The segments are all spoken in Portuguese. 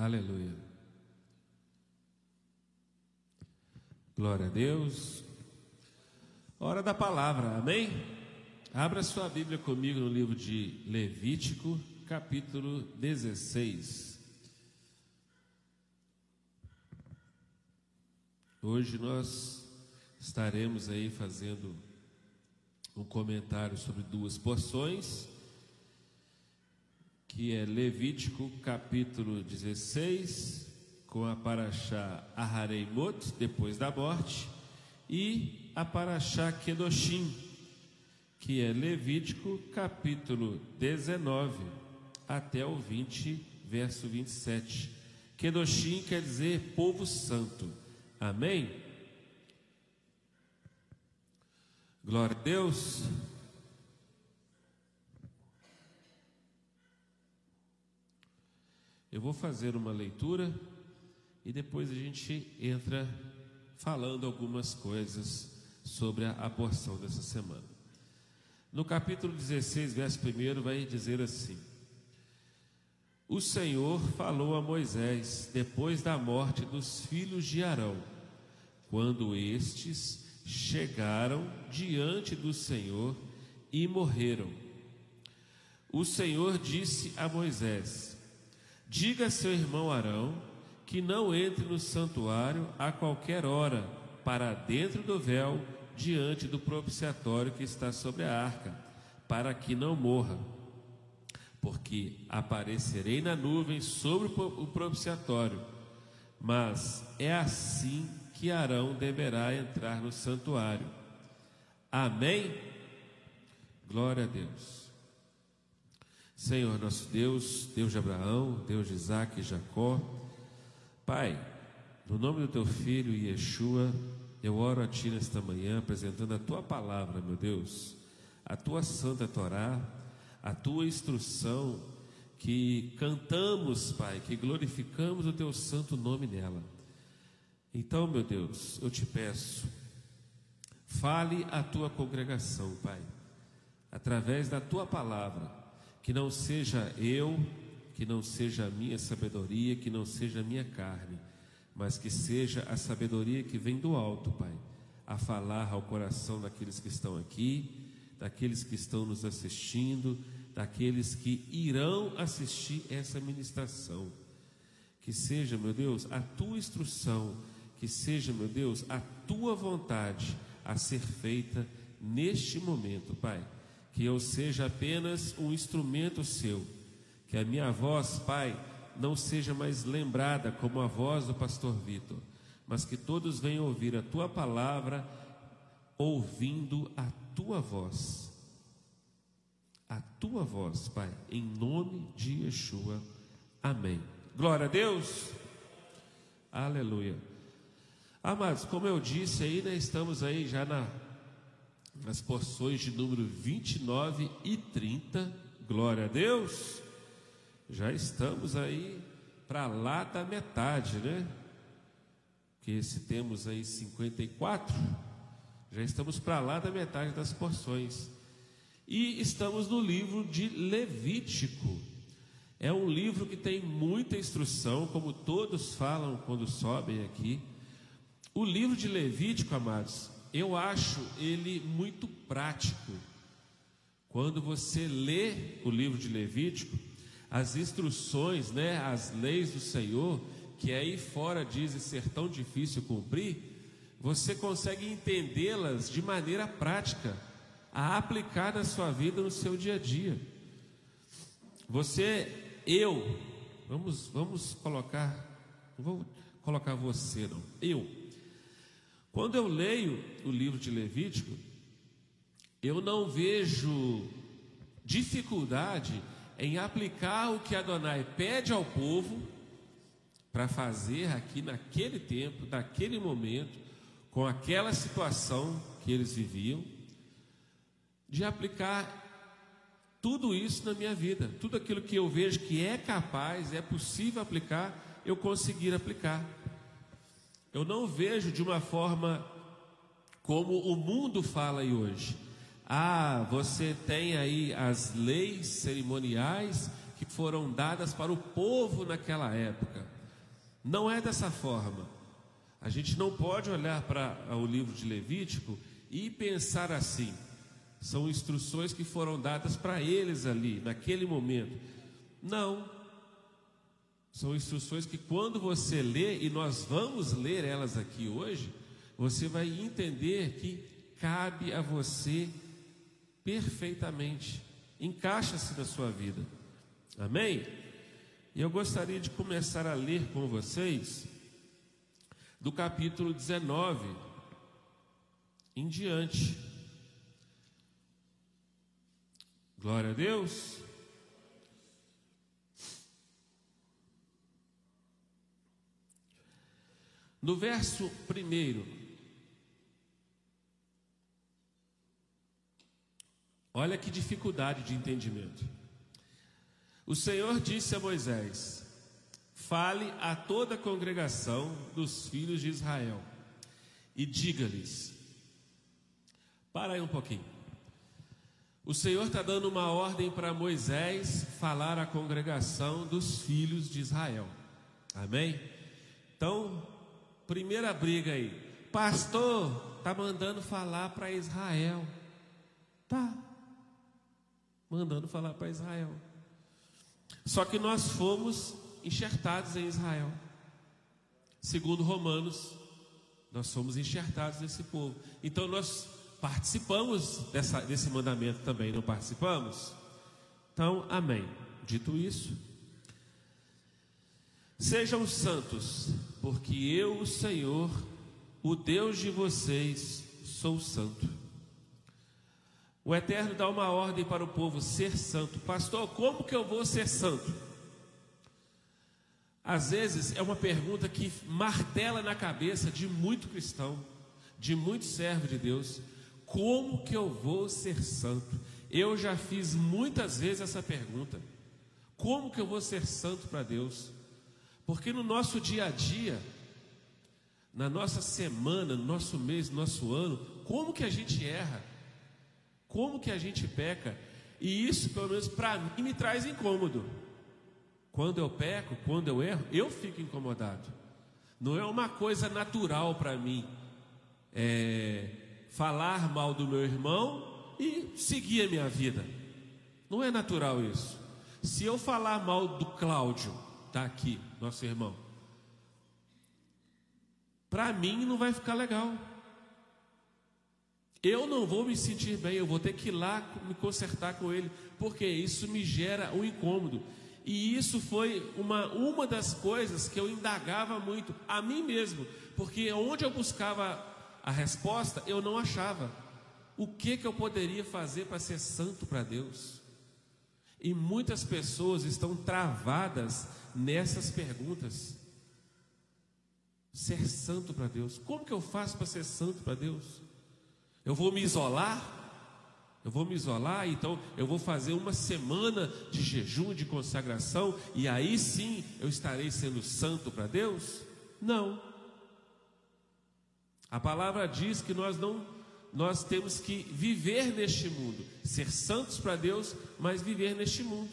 Aleluia. Glória a Deus. Hora da palavra, amém? Abra sua Bíblia comigo no livro de Levítico, capítulo 16. Hoje nós estaremos aí fazendo um comentário sobre duas porções que é Levítico capítulo 16, com a Paraxá Ahareimot, depois da morte, e a Paraxá Kedoshim, que é Levítico capítulo 19, até o 20, verso 27. Kedoshim quer dizer povo santo. Amém? Glória a Deus. Eu vou fazer uma leitura e depois a gente entra falando algumas coisas sobre a, porção dessa semana. No capítulo 16, verso 1, vai dizer assim: O Senhor falou a Moisés depois da morte dos filhos de Arão, quando estes chegaram diante do Senhor e morreram. O Senhor disse a Moisés: Diga a seu irmão Arão que não entre no santuário a qualquer hora, para dentro do véu, diante do propiciatório que está sobre a arca, para que não morra. Porque aparecerei na nuvem sobre o propiciatório. Mas é assim que Arão deverá entrar no santuário. Amém? Glória a Deus. Senhor nosso Deus, Deus de Abraão, Deus de Isaac e Jacó, Pai, no nome do teu filho Yeshua, eu oro a ti nesta manhã, apresentando a tua palavra, meu Deus, a tua santa Torá, a tua instrução, que cantamos, Pai, que glorificamos o teu santo nome nela. Então, meu Deus, eu te peço, fale a tua congregação, Pai, através da tua palavra que não seja eu, que não seja a minha sabedoria, que não seja a minha carne, mas que seja a sabedoria que vem do alto, Pai, a falar ao coração daqueles que estão aqui, daqueles que estão nos assistindo, daqueles que irão assistir essa ministração. Que seja, meu Deus, a tua instrução, que seja, meu Deus, a tua vontade a ser feita neste momento, Pai que eu seja apenas um instrumento seu, que a minha voz, Pai, não seja mais lembrada como a voz do pastor Vitor, mas que todos venham ouvir a tua palavra, ouvindo a tua voz. A tua voz, Pai, em nome de Yeshua. Amém. Glória a Deus. Aleluia. Amados, como eu disse aí, né, estamos aí já na nas porções de número 29 e 30. Glória a Deus. Já estamos aí para lá da metade, né? Que se temos aí 54, já estamos para lá da metade das porções. E estamos no livro de Levítico. É um livro que tem muita instrução, como todos falam quando sobem aqui. O livro de Levítico, amados, eu acho ele muito prático. Quando você lê o livro de Levítico, as instruções, né, as leis do Senhor, que aí fora dizem ser tão difícil cumprir, você consegue entendê-las de maneira prática, a aplicar na sua vida, no seu dia a dia. Você, eu, vamos, vamos colocar, não vou colocar você não, eu quando eu leio o livro de Levítico, eu não vejo dificuldade em aplicar o que Adonai pede ao povo para fazer aqui naquele tempo, naquele momento, com aquela situação que eles viviam, de aplicar tudo isso na minha vida, tudo aquilo que eu vejo que é capaz, é possível aplicar, eu conseguir aplicar. Eu não vejo de uma forma como o mundo fala aí hoje. Ah, você tem aí as leis cerimoniais que foram dadas para o povo naquela época. Não é dessa forma. A gente não pode olhar para o livro de Levítico e pensar assim. São instruções que foram dadas para eles ali, naquele momento. Não. São instruções que quando você lê, e nós vamos ler elas aqui hoje, você vai entender que cabe a você perfeitamente. Encaixa-se na sua vida. Amém? E eu gostaria de começar a ler com vocês do capítulo 19 em diante. Glória a Deus. No verso primeiro, olha que dificuldade de entendimento. O Senhor disse a Moisés: Fale a toda a congregação dos filhos de Israel e diga-lhes: Para aí um pouquinho. O Senhor está dando uma ordem para Moisés falar à congregação dos filhos de Israel. Amém? Então, primeira briga aí. Pastor, está mandando falar para Israel. Tá. Mandando falar para Israel. Só que nós fomos enxertados em Israel. Segundo Romanos, nós somos enxertados nesse povo. Então nós participamos dessa, desse mandamento também, não participamos? Então, amém. Dito isso, sejam santos, porque eu, o Senhor, o Deus de vocês, sou santo. O Eterno dá uma ordem para o povo ser santo. Pastor, como que eu vou ser santo? Às vezes é uma pergunta que martela na cabeça de muito cristão, de muito servo de Deus. Como que eu vou ser santo? Eu já fiz muitas vezes essa pergunta. Como que eu vou ser santo para Deus? Porque no nosso dia a dia, na nossa semana, no nosso mês, no nosso ano, como que a gente erra? Como que a gente peca? E isso, pelo menos para mim, me traz incômodo. Quando eu peco, quando eu erro, eu fico incomodado. Não é uma coisa natural para mim é, falar mal do meu irmão e seguir a minha vida. Não é natural isso. Se eu falar mal do Cláudio, tá aqui, nosso irmão, para mim não vai ficar legal. Eu não vou me sentir bem, eu vou ter que ir lá me consertar com ele, porque isso me gera um incômodo. E isso foi uma, uma das coisas que eu indagava muito a mim mesmo, porque onde eu buscava a resposta, eu não achava. O que, que eu poderia fazer para ser santo para Deus? E muitas pessoas estão travadas nessas perguntas. Ser santo para Deus, como que eu faço para ser santo para Deus? Eu vou me isolar? Eu vou me isolar, então eu vou fazer uma semana de jejum, de consagração, e aí sim eu estarei sendo santo para Deus? Não. A palavra diz que nós não nós temos que viver neste mundo, ser santos para Deus, mas viver neste mundo.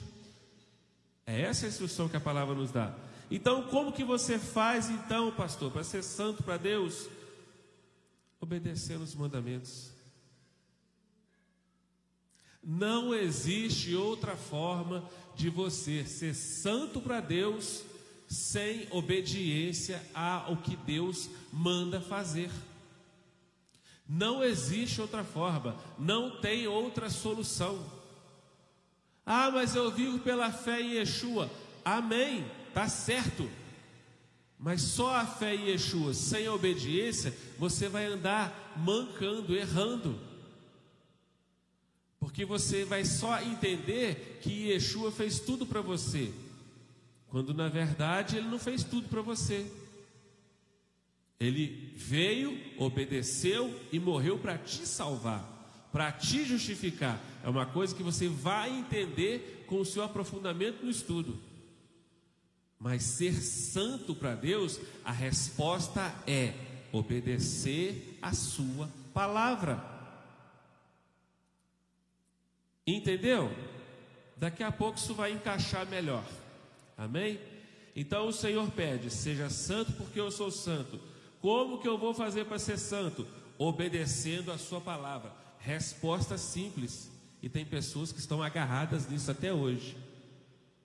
É essa a instrução que a palavra nos dá. Então, como que você faz então, pastor, para ser santo para Deus? obedecendo os mandamentos. Não existe outra forma de você ser santo para Deus sem obediência ao que Deus manda fazer. Não existe outra forma, não tem outra solução. Ah, mas eu vivo pela fé em Yeshua. Amém, tá certo. Mas só a fé em Yeshua, sem a obediência, você vai andar mancando, errando. Porque você vai só entender que Yeshua fez tudo para você, quando na verdade ele não fez tudo para você. Ele veio, obedeceu e morreu para te salvar, para te justificar. É uma coisa que você vai entender com o seu aprofundamento no estudo. Mas ser santo para Deus, a resposta é obedecer a sua palavra. Entendeu? Daqui a pouco isso vai encaixar melhor. Amém? Então o Senhor pede: seja santo porque eu sou santo. Como que eu vou fazer para ser santo? Obedecendo a sua palavra. Resposta simples. E tem pessoas que estão agarradas nisso até hoje.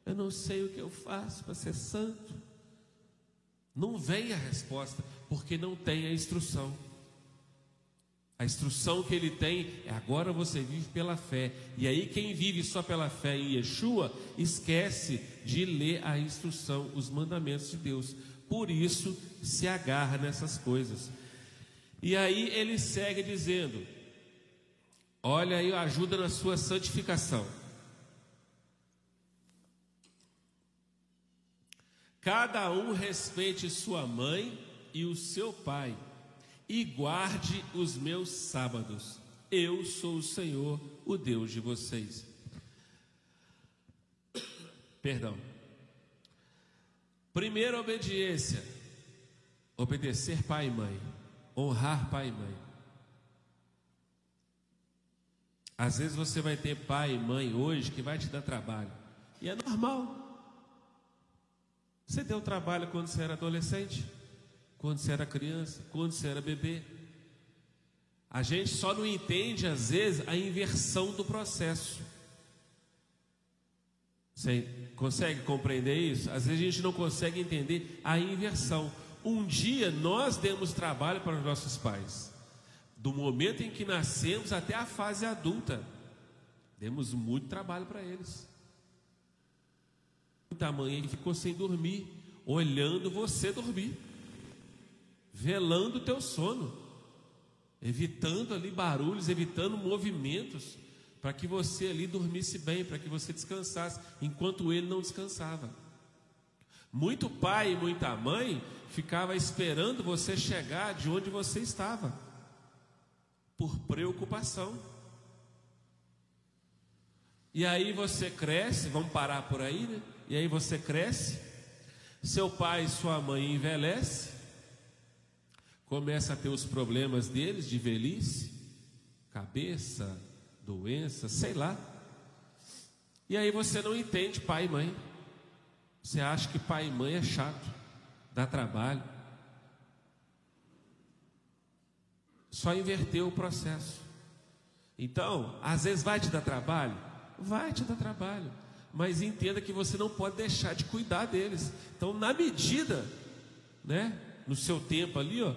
Eu não sei o que eu faço para ser santo. Não vem a resposta, porque não tem a instrução. A instrução que ele tem é agora você vive pela fé. E aí quem vive só pela fé em Yeshua, esquece de ler a instrução, os mandamentos de Deus. Por isso se agarra nessas coisas. E aí ele segue dizendo: Olha aí, ajuda na sua santificação. Cada um respeite sua mãe e o seu pai, e guarde os meus sábados. Eu sou o Senhor, o Deus de vocês. Perdão. Primeira obediência: obedecer pai e mãe, honrar pai e mãe. Às vezes você vai ter pai e mãe hoje que vai te dar trabalho. E é normal. Você deu trabalho quando você era adolescente, quando você era criança, quando você era bebê. A gente só não entende, às vezes, a inversão do processo. Você consegue compreender isso? Às vezes a gente não consegue entender a inversão. Um dia nós demos trabalho para os nossos pais do momento em que nascemos até a fase adulta. Demos muito trabalho para eles. Muita mãe ficou sem dormir, olhando você dormir, velando o teu sono, evitando ali barulhos, evitando movimentos, para que você ali dormisse bem, para que você descansasse, enquanto ele não descansava. Muito pai e muita mãe ficava esperando você chegar de onde você estava por preocupação. E aí você cresce, vamos parar por aí, né? E aí você cresce, seu pai e sua mãe envelhece, começa a ter os problemas deles de velhice, cabeça, doença, sei lá. E aí você não entende pai e mãe. Você acha que pai e mãe é chato, dá trabalho. só inverteu o processo. Então, às vezes vai te dar trabalho? Vai te dar trabalho. Mas entenda que você não pode deixar de cuidar deles. Então, na medida, né, no seu tempo ali, ó,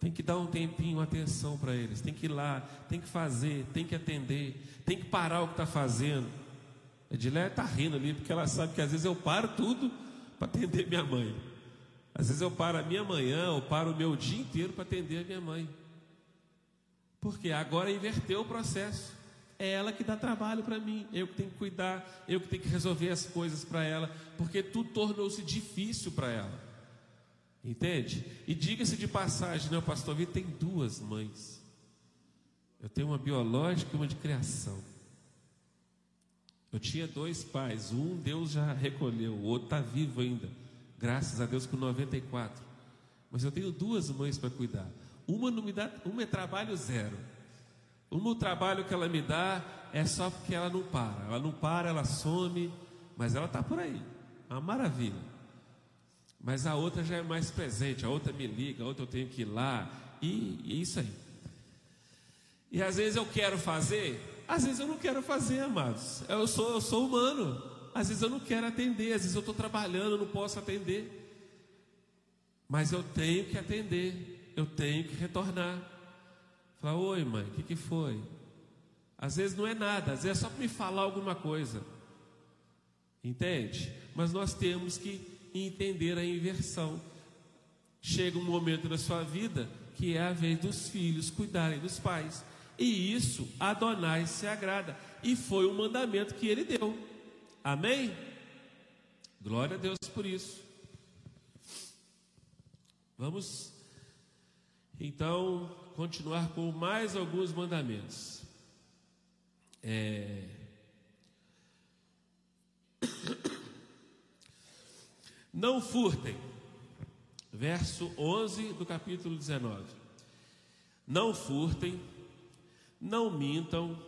tem que dar um tempinho, atenção para eles. Tem que ir lá, tem que fazer, tem que atender, tem que parar o que está fazendo. A Edileia está rindo ali, porque ela sabe que às vezes eu paro tudo para atender minha mãe. Às vezes eu paro a minha manhã, ou paro o meu dia inteiro para atender a minha mãe. Porque agora inverteu o processo. É ela que dá trabalho para mim, eu que tenho que cuidar, eu que tenho que resolver as coisas para ela, porque tudo tornou-se difícil para ela. Entende? E diga-se de passagem, né, pastor Vitor tem duas mães. Eu tenho uma biológica e uma de criação. Eu tinha dois pais, um Deus já recolheu, o outro está vivo ainda, graças a Deus com 94. Mas eu tenho duas mães para cuidar. Uma não me dá, uma é trabalho zero. Uma o trabalho que ela me dá é só porque ela não para. Ela não para, ela some, mas ela está por aí. Uma maravilha. Mas a outra já é mais presente, a outra me liga, a outra eu tenho que ir lá, e, e isso aí. E às vezes eu quero fazer, às vezes eu não quero fazer, amados. Eu sou, eu sou humano. Às vezes eu não quero atender, às vezes eu estou trabalhando, não posso atender. Mas eu tenho que atender eu tenho que retornar. Falar, oi mãe, o que, que foi? Às vezes não é nada, às vezes é só para me falar alguma coisa. Entende? Mas nós temos que entender a inversão. Chega um momento na sua vida que é a vez dos filhos cuidarem dos pais. E isso Adonai se agrada. E foi o mandamento que ele deu. Amém? Glória a Deus por isso. Vamos então, continuar com mais alguns mandamentos. É... Não furtem. Verso 11 do capítulo 19. Não furtem, não mintam,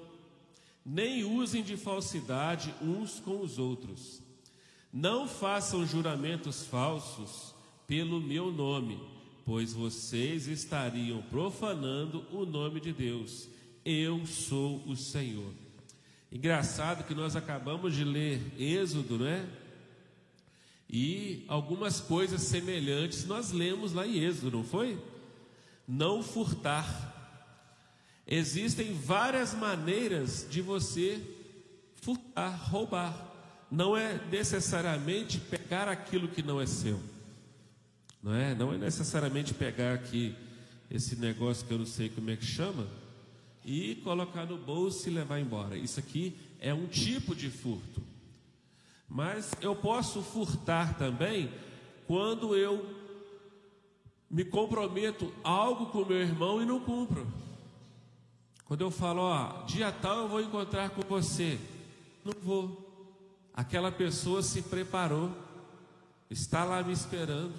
nem usem de falsidade uns com os outros. Não façam juramentos falsos pelo meu nome, pois vocês estariam profanando o nome de Deus. Eu sou o Senhor. Engraçado que nós acabamos de ler Êxodo, né? E algumas coisas semelhantes nós lemos lá em Êxodo, não foi? Não furtar. Existem várias maneiras de você furtar, roubar. Não é necessariamente pegar aquilo que não é seu. Não é? Não é necessariamente pegar aqui esse negócio que eu não sei como é que chama e colocar no bolso e levar embora. Isso aqui é um tipo de furto. Mas eu posso furtar também quando eu me comprometo algo com meu irmão e não cumpro. Quando eu falo, ó, dia tal eu vou encontrar com você, não vou. Aquela pessoa se preparou, está lá me esperando.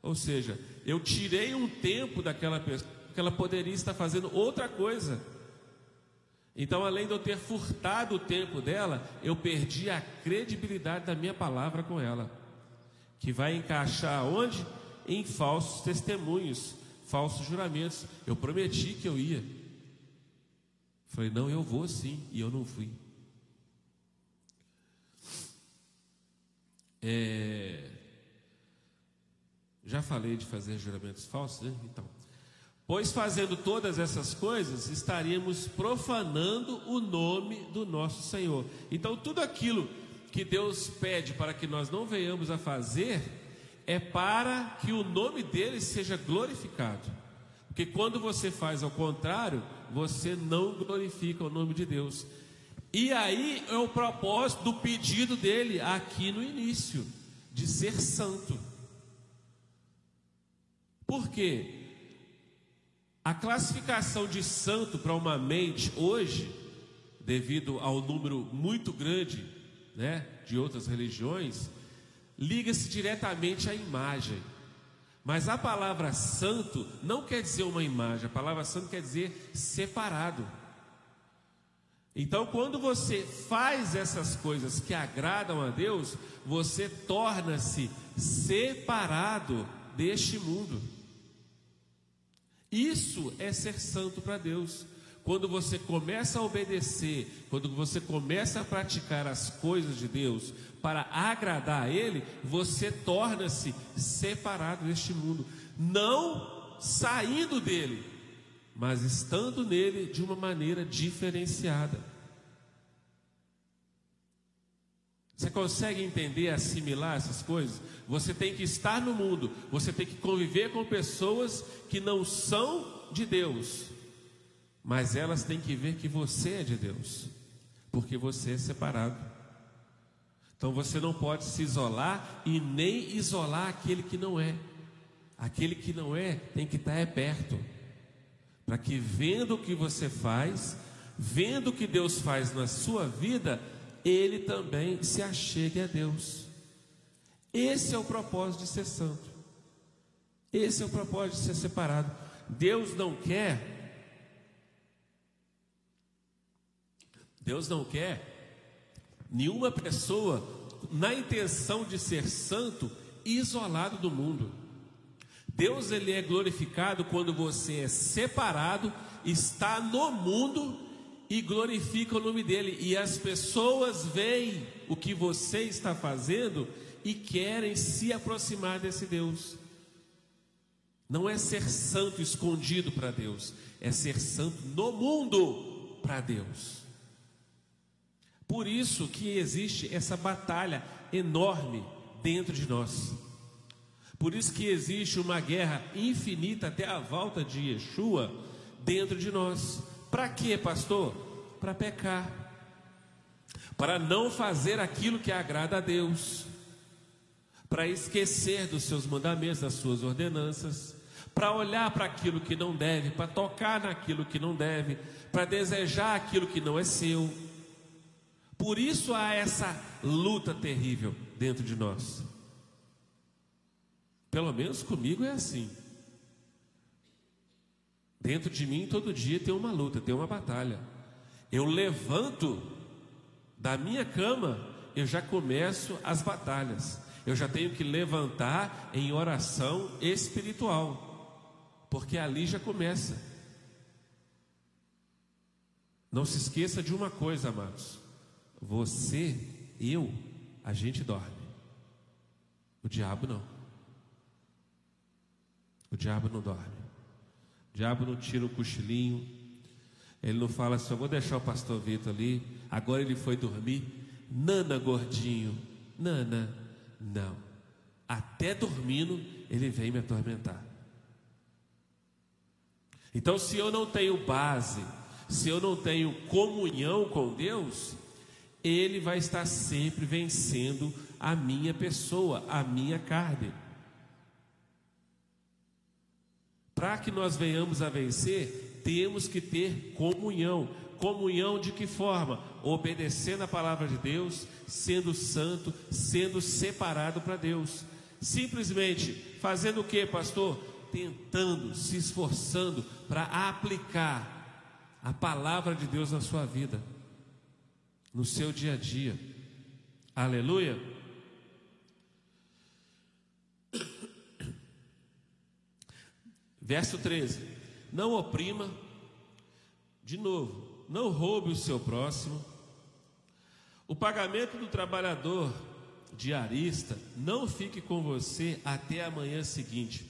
Ou seja, eu tirei um tempo daquela pessoa, que ela poderia estar fazendo outra coisa. Então, além de eu ter furtado o tempo dela, eu perdi a credibilidade da minha palavra com ela, que vai encaixar onde? Em falsos testemunhos, falsos juramentos. Eu prometi que eu ia. Falei, não, eu vou sim, e eu não fui. É... Já falei de fazer juramentos falsos, né? Então, Pois fazendo todas essas coisas, estaríamos profanando o nome do nosso Senhor. Então, tudo aquilo que Deus pede para que nós não venhamos a fazer, é para que o nome dele seja glorificado. Porque quando você faz ao contrário, você não glorifica o nome de Deus. E aí é o propósito do pedido dele aqui no início, de ser santo. Por quê? A classificação de santo para uma mente hoje, devido ao número muito grande né, de outras religiões, liga-se diretamente à imagem. Mas a palavra santo não quer dizer uma imagem, a palavra santo quer dizer separado. Então, quando você faz essas coisas que agradam a Deus, você torna-se separado deste mundo. Isso é ser santo para Deus. Quando você começa a obedecer, quando você começa a praticar as coisas de Deus para agradar a Ele, você torna-se separado deste mundo, não saindo dele, mas estando nele de uma maneira diferenciada. Você consegue entender, assimilar essas coisas? Você tem que estar no mundo, você tem que conviver com pessoas que não são de Deus, mas elas têm que ver que você é de Deus, porque você é separado. Então você não pode se isolar e nem isolar aquele que não é. Aquele que não é tem que estar é perto, para que vendo o que você faz, vendo o que Deus faz na sua vida, ele também se achegue a Deus. Esse é o propósito de ser santo. Esse é o propósito de ser separado. Deus não quer. Deus não quer nenhuma pessoa na intenção de ser santo isolado do mundo. Deus ele é glorificado quando você é separado, está no mundo e glorifica o nome dele. E as pessoas veem o que você está fazendo e querem se aproximar desse Deus. Não é ser santo escondido para Deus, é ser santo no mundo para Deus. Por isso que existe essa batalha enorme dentro de nós. Por isso que existe uma guerra infinita até a volta de Yeshua dentro de nós. Para quê, pastor? Para pecar. Para não fazer aquilo que agrada a Deus. Para esquecer dos seus mandamentos, das suas ordenanças. Para olhar para aquilo que não deve, para tocar naquilo que não deve, para desejar aquilo que não é seu. Por isso há essa luta terrível dentro de nós. Pelo menos comigo é assim. Dentro de mim, todo dia tem uma luta, tem uma batalha. eu levanto da minha cama, eu já começo as batalhas. Eu já tenho que levantar em oração espiritual, porque ali já começa. Não se esqueça de uma coisa, amados: você, eu, a gente dorme, o diabo não. O diabo não dorme. O diabo não tira o cochilinho. Ele não fala assim, eu vou deixar o pastor Vitor ali, agora ele foi dormir. Nana, gordinho, Nana, não. Até dormindo, ele vem me atormentar. Então, se eu não tenho base, se eu não tenho comunhão com Deus, ele vai estar sempre vencendo a minha pessoa, a minha carne. Para que nós venhamos a vencer, temos que ter comunhão. Comunhão de que forma? Obedecendo a palavra de Deus, sendo santo, sendo separado para Deus. Simplesmente fazendo o que, pastor? Tentando, se esforçando para aplicar a palavra de Deus na sua vida, no seu dia a dia. Aleluia. Verso 13: Não oprima, de novo, não roube o seu próximo. O pagamento do trabalhador diarista não fique com você até a manhã seguinte.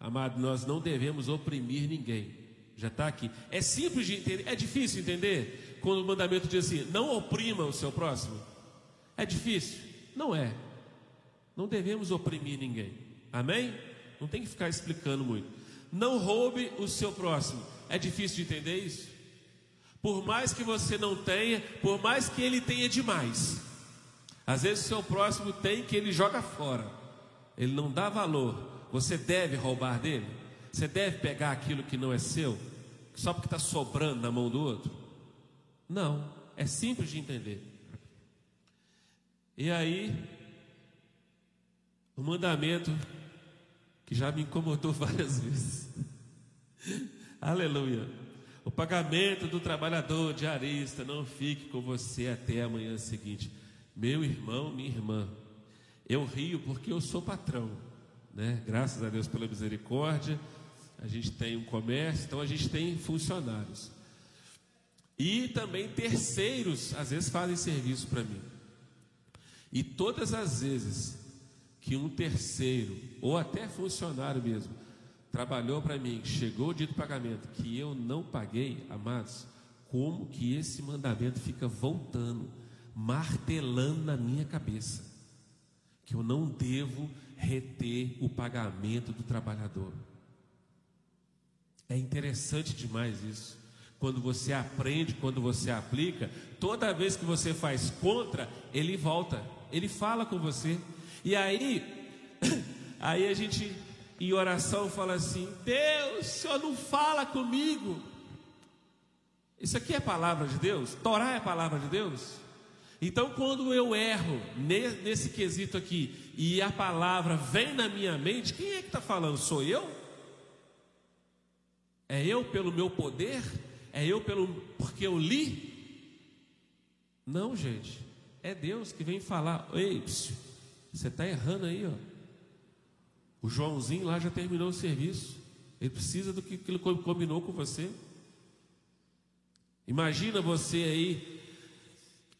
Amado, nós não devemos oprimir ninguém. Já está aqui. É simples de entender, é difícil entender quando o mandamento diz assim: não oprima o seu próximo. É difícil? Não é. Não devemos oprimir ninguém. Amém? Não tem que ficar explicando muito. Não roube o seu próximo. É difícil de entender isso? Por mais que você não tenha, por mais que ele tenha demais. Às vezes o seu próximo tem que ele joga fora. Ele não dá valor. Você deve roubar dele? Você deve pegar aquilo que não é seu, só porque está sobrando na mão do outro? Não, é simples de entender. E aí, o mandamento que já me incomodou várias vezes. Aleluia. O pagamento do trabalhador diarista não fique com você até a manhã seguinte. Meu irmão, minha irmã, eu rio porque eu sou patrão, né? Graças a Deus pela misericórdia, a gente tem um comércio, então a gente tem funcionários. E também terceiros, às vezes fazem serviço para mim. E todas as vezes que um terceiro, ou até funcionário mesmo, trabalhou para mim, chegou o dito pagamento, que eu não paguei, amados, como que esse mandamento fica voltando, martelando na minha cabeça, que eu não devo reter o pagamento do trabalhador. É interessante demais isso. Quando você aprende, quando você aplica, toda vez que você faz contra, ele volta, ele fala com você. E aí, aí a gente em oração fala assim: Deus, o Senhor não fala comigo. Isso aqui é palavra de Deus? Torá é palavra de Deus? Então, quando eu erro nesse quesito aqui e a palavra vem na minha mente, quem é que está falando? Sou eu? É eu pelo meu poder? É eu pelo porque eu li? Não, gente. É Deus que vem falar. Ei, você está errando aí, ó. O Joãozinho lá já terminou o serviço. Ele precisa do que ele combinou com você. Imagina você aí.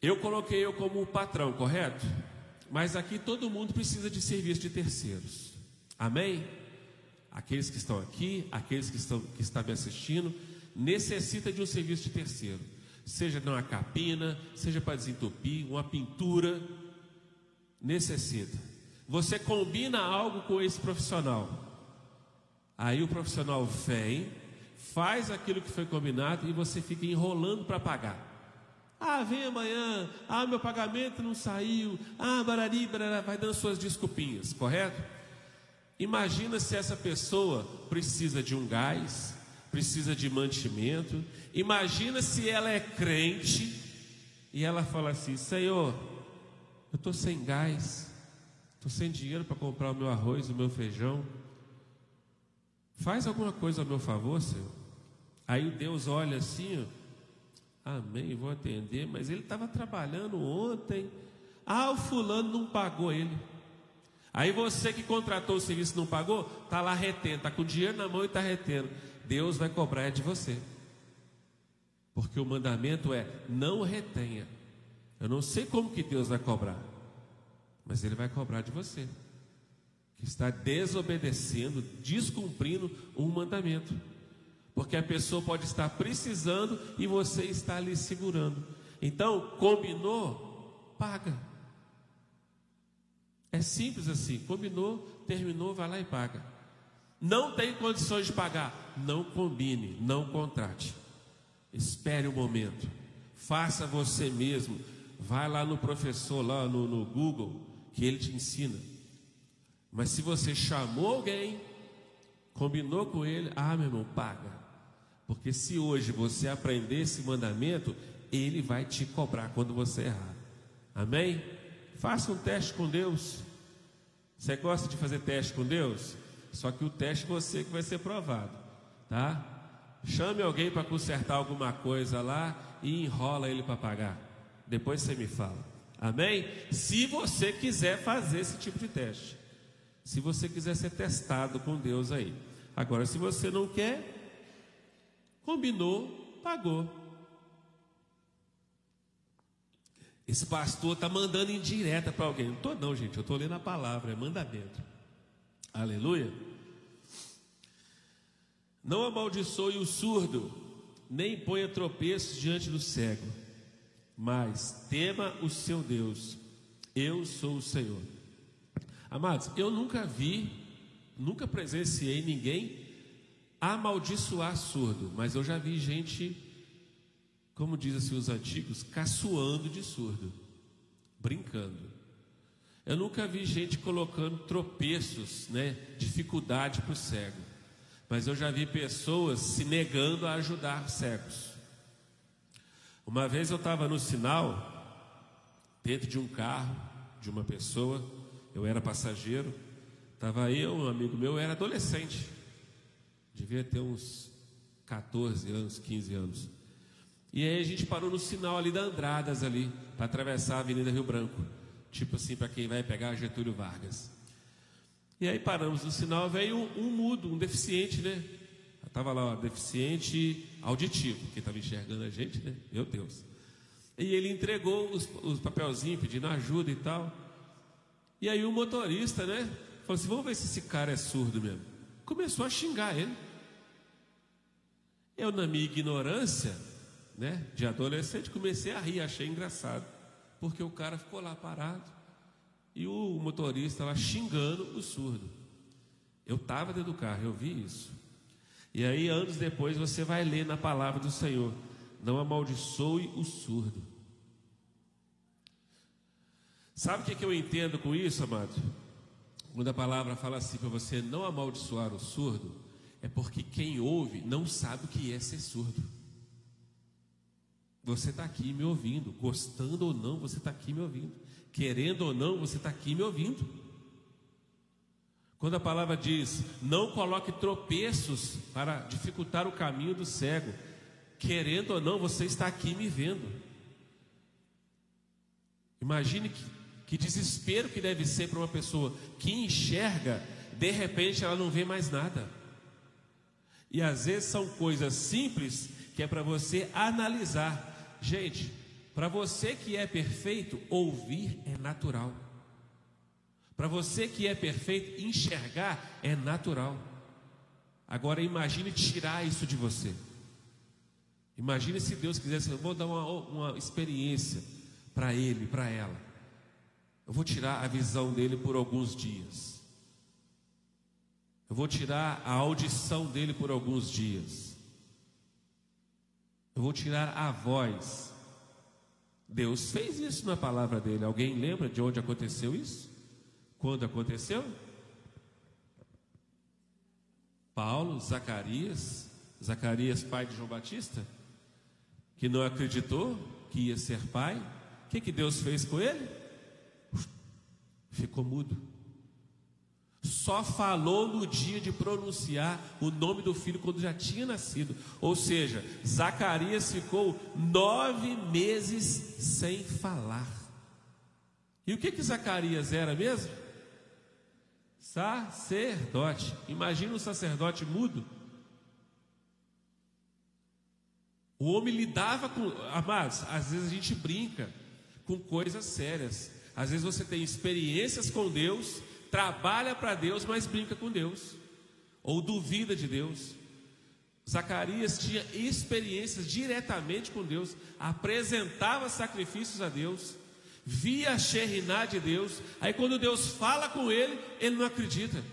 Eu coloquei eu como patrão, correto? Mas aqui todo mundo precisa de serviço de terceiros. Amém? Aqueles que estão aqui, aqueles que estão que estão me assistindo, necessita de um serviço de terceiro. Seja numa capina, seja para desentupir, uma pintura, necessita. Você combina algo com esse profissional. Aí o profissional vem, faz aquilo que foi combinado e você fica enrolando para pagar. Ah, vem amanhã. Ah, meu pagamento não saiu. Ah, barari, barará, vai dando suas desculpinhas, correto? Imagina se essa pessoa precisa de um gás, precisa de mantimento. Imagina se ela é crente e ela fala assim: Senhor, eu estou sem gás, estou sem dinheiro para comprar o meu arroz, o meu feijão. Faz alguma coisa a meu favor, Senhor. Aí Deus olha assim, ó, Amém, vou atender, mas ele estava trabalhando ontem. Ah, o fulano não pagou ele. Aí você que contratou o serviço não pagou, está lá retendo, está com dinheiro na mão e está retendo. Deus vai cobrar é de você. Porque o mandamento é não retenha. Eu não sei como que Deus vai cobrar, mas Ele vai cobrar de você. Que está desobedecendo, descumprindo um mandamento. Porque a pessoa pode estar precisando e você está ali segurando. Então, combinou, paga. É simples assim. Combinou, terminou, vai lá e paga. Não tem condições de pagar, não combine, não contrate. Espere o um momento. Faça você mesmo. Vai lá no professor, lá no, no Google, que ele te ensina. Mas se você chamou alguém, combinou com ele, ah, meu irmão, paga. Porque se hoje você aprender esse mandamento, ele vai te cobrar quando você errar. Amém? Faça um teste com Deus. Você gosta de fazer teste com Deus? Só que o teste é você que vai ser provado, tá? Chame alguém para consertar alguma coisa lá e enrola ele para pagar. Depois você me fala. Amém? Se você quiser fazer esse tipo de teste. Se você quiser ser testado com Deus aí. Agora, se você não quer, combinou, pagou. Esse pastor está mandando indireta para alguém. Não estou não, gente. Eu estou lendo a palavra, é mandamento. Aleluia. Não amaldiçoe o surdo, nem ponha tropeços diante do cego, mas tema o seu Deus. Eu sou o Senhor. Amados, eu nunca vi, nunca presenciei ninguém amaldiçoar surdo, mas eu já vi gente como dizem assim os antigos, caçoando de surdo, brincando. Eu nunca vi gente colocando tropeços, né, dificuldade para o cego, mas eu já vi pessoas se negando a ajudar cegos. Uma vez eu estava no sinal, dentro de um carro de uma pessoa, eu era passageiro, estava eu, um amigo meu, era adolescente, devia ter uns 14 anos, 15 anos. E aí a gente parou no sinal ali da Andradas ali, para atravessar a Avenida Rio Branco. Tipo assim, para quem vai pegar Getúlio Vargas. E aí paramos no sinal, veio um, um mudo, um deficiente, né? Estava lá, deficiente auditivo, que estava enxergando a gente, né? Meu Deus. E ele entregou os, os papelzinhos pedindo ajuda e tal. E aí o motorista, né? Falou assim: vamos ver se esse cara é surdo mesmo. Começou a xingar ele. Eu, na minha ignorância, né, de adolescente, comecei a rir, achei engraçado, porque o cara ficou lá parado e o motorista lá xingando o surdo. Eu estava dentro do carro, eu vi isso. E aí, anos depois, você vai ler na palavra do Senhor: não amaldiçoe o surdo. Sabe o que, que eu entendo com isso, amado? Quando a palavra fala assim para você não amaldiçoar o surdo, é porque quem ouve não sabe o que é ser surdo. Você está aqui me ouvindo, gostando ou não, você está aqui me ouvindo, querendo ou não, você está aqui me ouvindo. Quando a palavra diz, não coloque tropeços para dificultar o caminho do cego, querendo ou não, você está aqui me vendo. Imagine que, que desespero que deve ser para uma pessoa que enxerga, de repente ela não vê mais nada. E às vezes são coisas simples que é para você analisar. Gente, para você que é perfeito, ouvir é natural. Para você que é perfeito, enxergar é natural. Agora imagine tirar isso de você. Imagine se Deus quisesse, eu vou dar uma, uma experiência para ele, para ela. Eu vou tirar a visão dele por alguns dias. Eu vou tirar a audição dele por alguns dias. Eu vou tirar a voz. Deus fez isso na palavra dele. Alguém lembra de onde aconteceu isso? Quando aconteceu? Paulo, Zacarias, Zacarias, pai de João Batista, que não acreditou que ia ser pai. O que, que Deus fez com ele? Ficou mudo. só falou no dia de pronunciar o nome do filho quando já tinha nascido. Ou seja, Zacarias ficou nove meses sem falar. E o que que Zacarias era mesmo? Sacerdote. Imagina um sacerdote mudo. O homem lidava com. Amados, às vezes a gente brinca com coisas sérias. Às vezes você tem experiências com Deus, trabalha para Deus, mas brinca com Deus, ou duvida de Deus. Zacarias tinha experiências diretamente com Deus, apresentava sacrifícios a Deus, via a de Deus, aí quando Deus fala com ele, ele não acredita.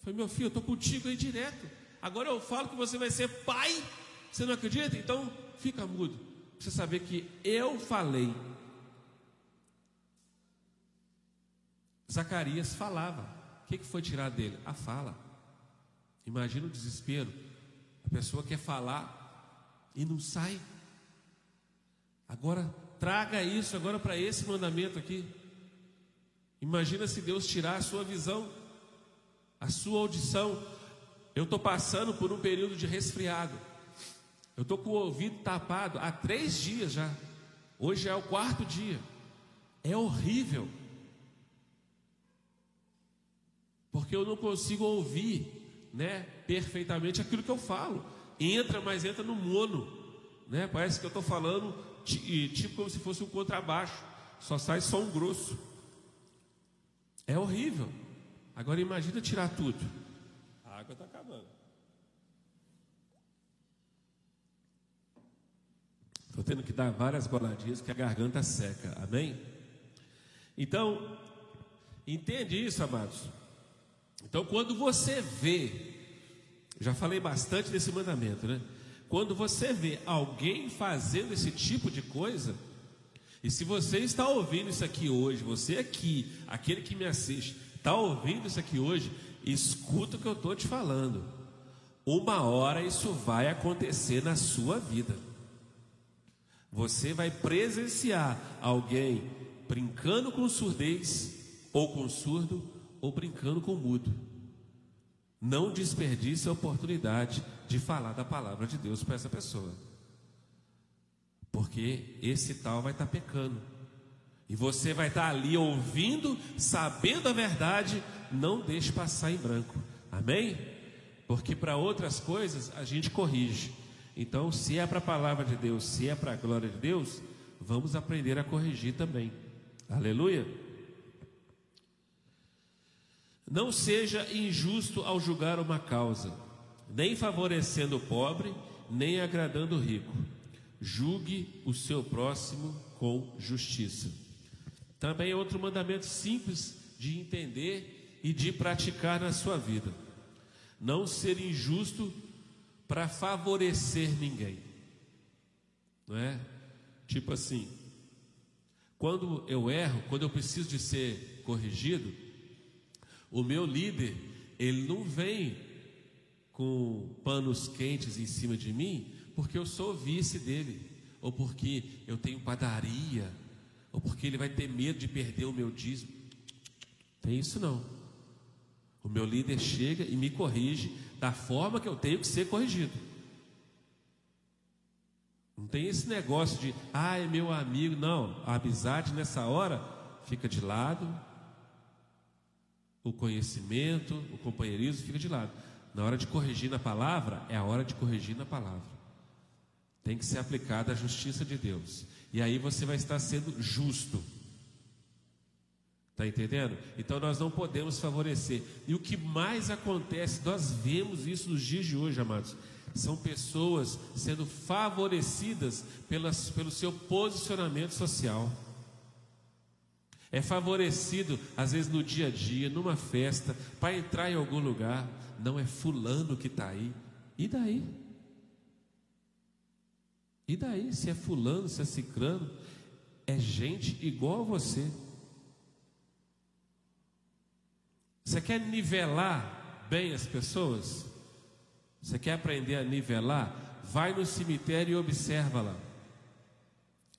Foi meu filho, eu estou contigo aí direto. Agora eu falo que você vai ser pai, você não acredita? Então fica mudo, você saber que eu falei. Zacarias falava. O que, que foi tirar dele? A fala. Imagina o desespero. A pessoa quer falar e não sai. Agora traga isso agora para esse mandamento aqui. Imagina se Deus tirar a sua visão, a sua audição. Eu estou passando por um período de resfriado. Eu estou com o ouvido tapado há três dias já. Hoje é o quarto dia. É horrível. porque eu não consigo ouvir, né, perfeitamente aquilo que eu falo. Entra, mas entra no mono, né? Parece que eu estou falando tipo como se fosse um contrabaixo, só sai som grosso. É horrível. Agora imagina tirar tudo. A água está acabando. Estou tendo que dar várias boladinhas que a garganta seca. Amém? Então, entende isso, amados? Então, quando você vê, já falei bastante desse mandamento, né? Quando você vê alguém fazendo esse tipo de coisa, e se você está ouvindo isso aqui hoje, você aqui, aquele que me assiste, está ouvindo isso aqui hoje, escuta o que eu estou te falando. Uma hora isso vai acontecer na sua vida. Você vai presenciar alguém brincando com surdez, ou com surdo, ou brincando com mudo. Não desperdice a oportunidade de falar da palavra de Deus para essa pessoa. Porque esse tal vai estar tá pecando. E você vai estar tá ali ouvindo, sabendo a verdade, não deixe passar em branco. Amém? Porque para outras coisas a gente corrige. Então, se é para a palavra de Deus, se é para a glória de Deus, vamos aprender a corrigir também. Aleluia. Não seja injusto ao julgar uma causa, nem favorecendo o pobre, nem agradando o rico. Julgue o seu próximo com justiça. Também é outro mandamento simples de entender e de praticar na sua vida. Não ser injusto para favorecer ninguém. Não é? Tipo assim, quando eu erro, quando eu preciso de ser corrigido, o meu líder, ele não vem com panos quentes em cima de mim, porque eu sou vice dele, ou porque eu tenho padaria, ou porque ele vai ter medo de perder o meu dízimo. Tem isso não. O meu líder chega e me corrige da forma que eu tenho que ser corrigido. Não tem esse negócio de, ah, é meu amigo. Não, a amizade nessa hora fica de lado, o conhecimento, o companheirismo fica de lado. Na hora de corrigir na palavra, é a hora de corrigir na palavra. Tem que ser aplicada a justiça de Deus. E aí você vai estar sendo justo. Está entendendo? Então nós não podemos favorecer. E o que mais acontece, nós vemos isso nos dias de hoje, amados. São pessoas sendo favorecidas pelas, pelo seu posicionamento social é favorecido, às vezes no dia a dia, numa festa, para entrar em algum lugar, não é fulano que está aí. E daí? E daí, se é fulano, se é cicrano, é gente igual a você. Você quer nivelar bem as pessoas? Você quer aprender a nivelar? Vai no cemitério e observa lá.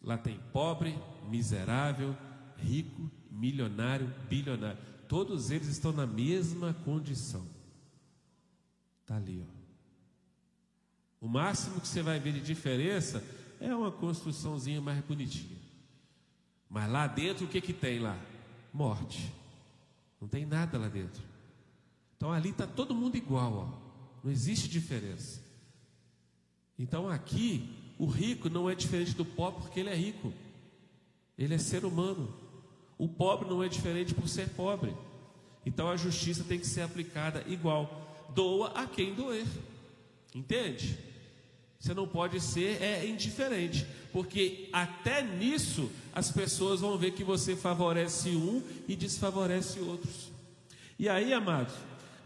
Lá tem pobre, miserável, rico, milionário, bilionário. todos eles estão na mesma condição. Está ali, ó. O máximo que você vai ver de diferença é uma construçãozinha mais bonitinha. Mas lá dentro o que que tem lá? Morte. Não tem nada lá dentro. Então ali está todo mundo igual, ó. Não existe diferença. Então aqui o rico não é diferente do pobre porque ele é rico. Ele é ser humano. O pobre não é diferente por ser pobre. Então a justiça tem que ser aplicada igual. Doa a quem doer. Entende? Você não pode ser é indiferente, porque até nisso as pessoas vão ver que você favorece um e desfavorece outros. E aí, amados,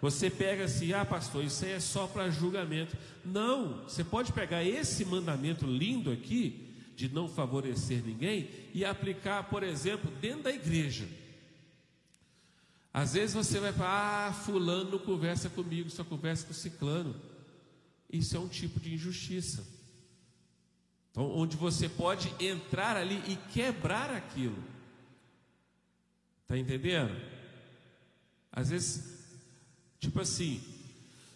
você pega assim, ah, pastor, isso aí é só para julgamento. Não, você pode pegar esse mandamento lindo aqui, de não favorecer ninguém, e aplicar, por exemplo, dentro da igreja. Às vezes você vai falar, ah, fulano não conversa comigo, só conversa com o ciclano. Isso é um tipo de injustiça. Então, onde você pode entrar ali e quebrar aquilo. Está entendendo? Às vezes, tipo assim,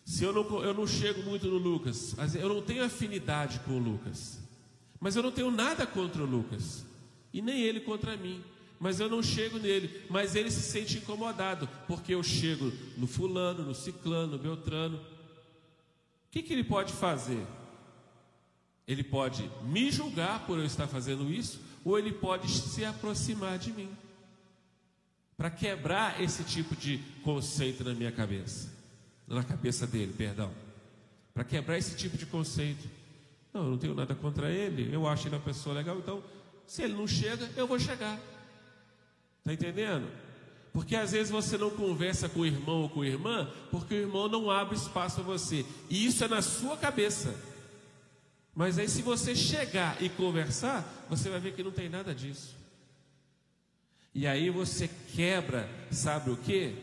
se eu não, eu não chego muito no Lucas, eu não tenho afinidade com o Lucas, mas eu não tenho nada contra o Lucas, e nem ele contra mim, mas eu não chego nele, mas ele se sente incomodado, porque eu chego no fulano, no ciclano, no beltrano, o que, que ele pode fazer? Ele pode me julgar por eu estar fazendo isso, ou ele pode se aproximar de mim, para quebrar esse tipo de conceito na minha cabeça, na cabeça dele, perdão, para quebrar esse tipo de conceito. Não, eu não tenho nada contra ele, eu acho ele uma pessoa legal, então, se ele não chega, eu vou chegar. Está entendendo? Porque às vezes você não conversa com o irmão ou com a irmã, porque o irmão não abre espaço a você. E isso é na sua cabeça. Mas aí, se você chegar e conversar, você vai ver que não tem nada disso. E aí você quebra, sabe o que?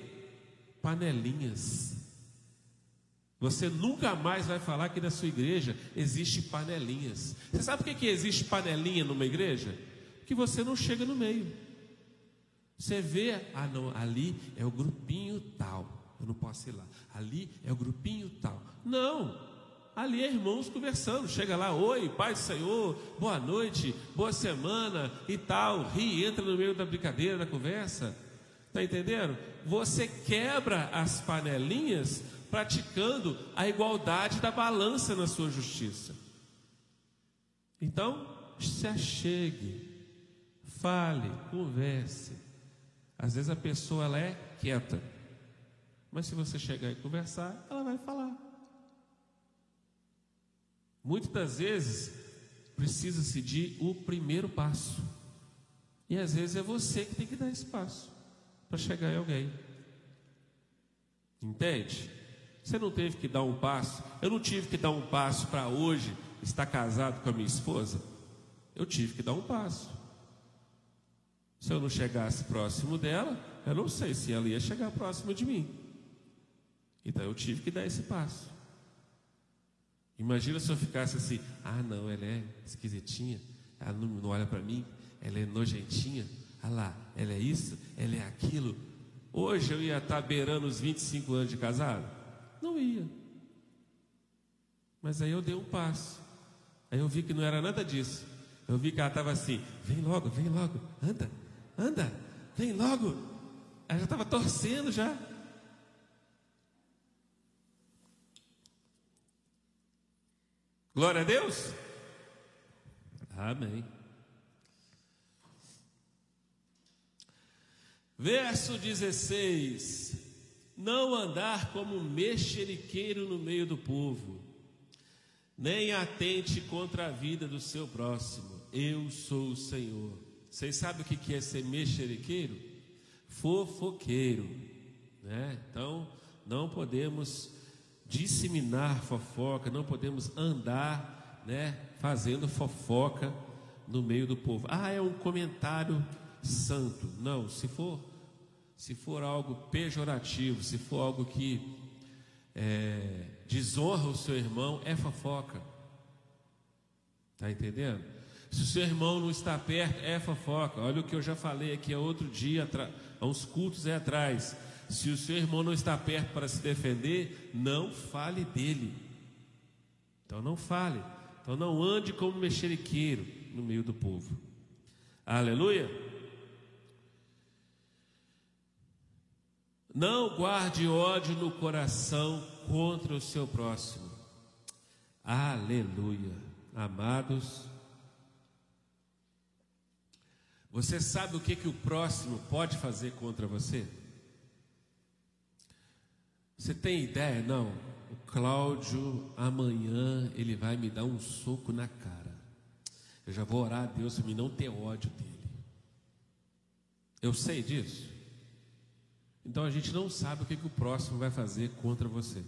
Panelinhas. Você nunca mais vai falar que na sua igreja existe panelinhas. Você sabe por que, que existe panelinha numa igreja? Porque você não chega no meio. Você vê, ah não, ali é o grupinho tal. Eu não posso ir lá. Ali é o grupinho tal. Não. Ali é irmãos conversando. Chega lá, oi, Pai do Senhor, boa noite, boa semana e tal. Ri, entra no meio da brincadeira, da conversa. Está entendendo? Você quebra as panelinhas praticando a igualdade da balança na sua justiça. Então, se achegue, fale, converse. Às vezes a pessoa ela é quieta, mas se você chegar e conversar, ela vai falar. Muitas das vezes precisa-se de o primeiro passo. E às vezes é você que tem que dar esse passo para chegar em alguém. Entende? Você não teve que dar um passo. Eu não tive que dar um passo para hoje estar casado com a minha esposa. Eu tive que dar um passo. Se eu não chegasse próximo dela, eu não sei se ela ia chegar próximo de mim. Então eu tive que dar esse passo. Imagina se eu ficasse assim: ah, não, ela é esquisitinha, ela não, não olha para mim, ela é nojentinha, ah lá, ela é isso, ela é aquilo. Hoje eu ia estar beirando os 25 anos de casado? Não ia. Mas aí eu dei um passo. Aí eu vi que não era nada disso. Eu vi que ela estava assim: vem logo, vem logo, anda, anda, vem logo. Ela já estava torcendo já. Glória a Deus. Amém. Verso 16: Não andar como mexeriqueiro no meio do povo, nem atente contra a vida do seu próximo. Eu sou o Senhor. Vocês sabem o que é ser mexeriqueiro? Fofoqueiro. Né? Então, não podemos disseminar fofoca, não podemos andar né, fazendo fofoca no meio do povo. Ah, é um comentário santo. Não, se for, se for algo pejorativo, se for algo que é, desonra o seu irmão, é fofoca. Está entendendo? Se o seu irmão não está perto, é fofoca. Olha o que eu já falei aqui outro dia, há uns cultos aí atrás. Se o seu irmão não está perto para se defender, não fale dele. Então não fale. Então não ande como mexeriqueiro no meio do povo. Aleluia. Não guarde ódio no coração contra o seu próximo. Aleluia. Amados, você sabe o que, que o próximo pode fazer contra você? Você tem ideia? Não. O Cláudio, amanhã, ele vai me dar um soco na cara. Eu já vou orar a Deus para me não ter ódio dele. Eu sei disso. Então a gente não sabe o que, que o próximo vai fazer contra você.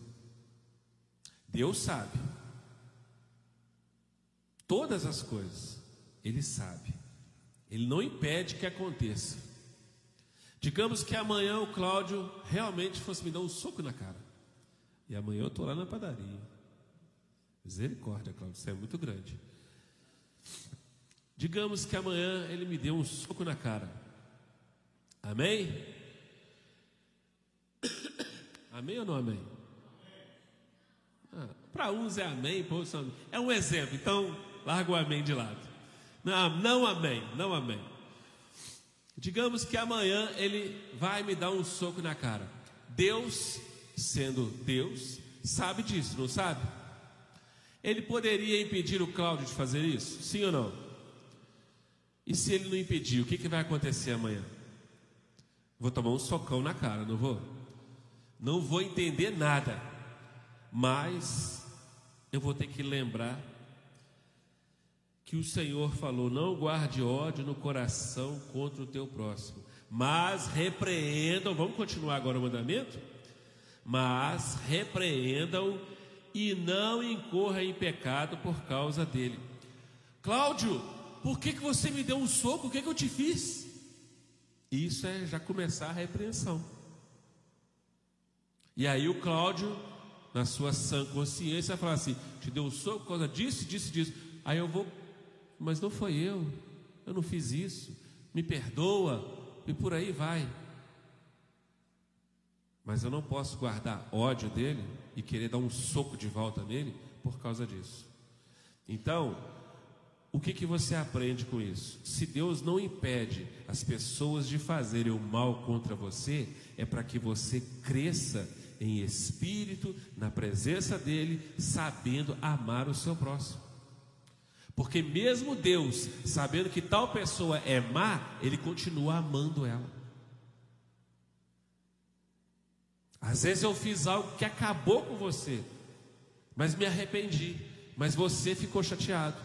Deus sabe. Todas as coisas, Ele sabe. Ele não impede que aconteça. Digamos que amanhã o Cláudio realmente fosse me dar um soco na cara. E amanhã eu estou lá na padaria. Misericórdia, Cláudio, isso é muito grande. Digamos que amanhã ele me deu um soco na cara. Amém? Amém ou não amém? Ah, para uns é amém, para outros é amém. É um exemplo, então larga o amém de lado. Não, não amém, não amém. Digamos que amanhã ele vai me dar um soco na cara. Deus, sendo Deus, sabe disso, não sabe? Ele poderia impedir o Cláudio de fazer isso? Sim ou não? E se ele não impedir, o que, que vai acontecer amanhã? Vou tomar um socão na cara, não vou? Não vou entender nada, mas eu vou ter que lembrar que o Senhor falou: não guarde ódio no coração contra o teu próximo, mas repreendam. Vamos continuar agora o mandamento? Mas repreendam e não incorra em pecado por causa dele. Cláudio, por que, que você me deu um soco? O que, que eu te fiz? Isso é já começar a repreensão. E aí o Cláudio, na sua sã consciência, vai falar assim: te deu um soco por causa disso, disso, disso. Aí eu vou mas não foi eu, eu não fiz isso, me perdoa, e por aí vai. Mas eu não posso guardar ódio dele e querer dar um soco de volta nele por causa disso. Então, o que, que você aprende com isso? Se Deus não impede as pessoas de fazerem o mal contra você, é para que você cresça em espírito, na presença dEle, sabendo amar o seu próximo. Porque mesmo Deus, sabendo que tal pessoa é má, ele continua amando ela. Às vezes eu fiz algo que acabou com você, mas me arrependi, mas você ficou chateado.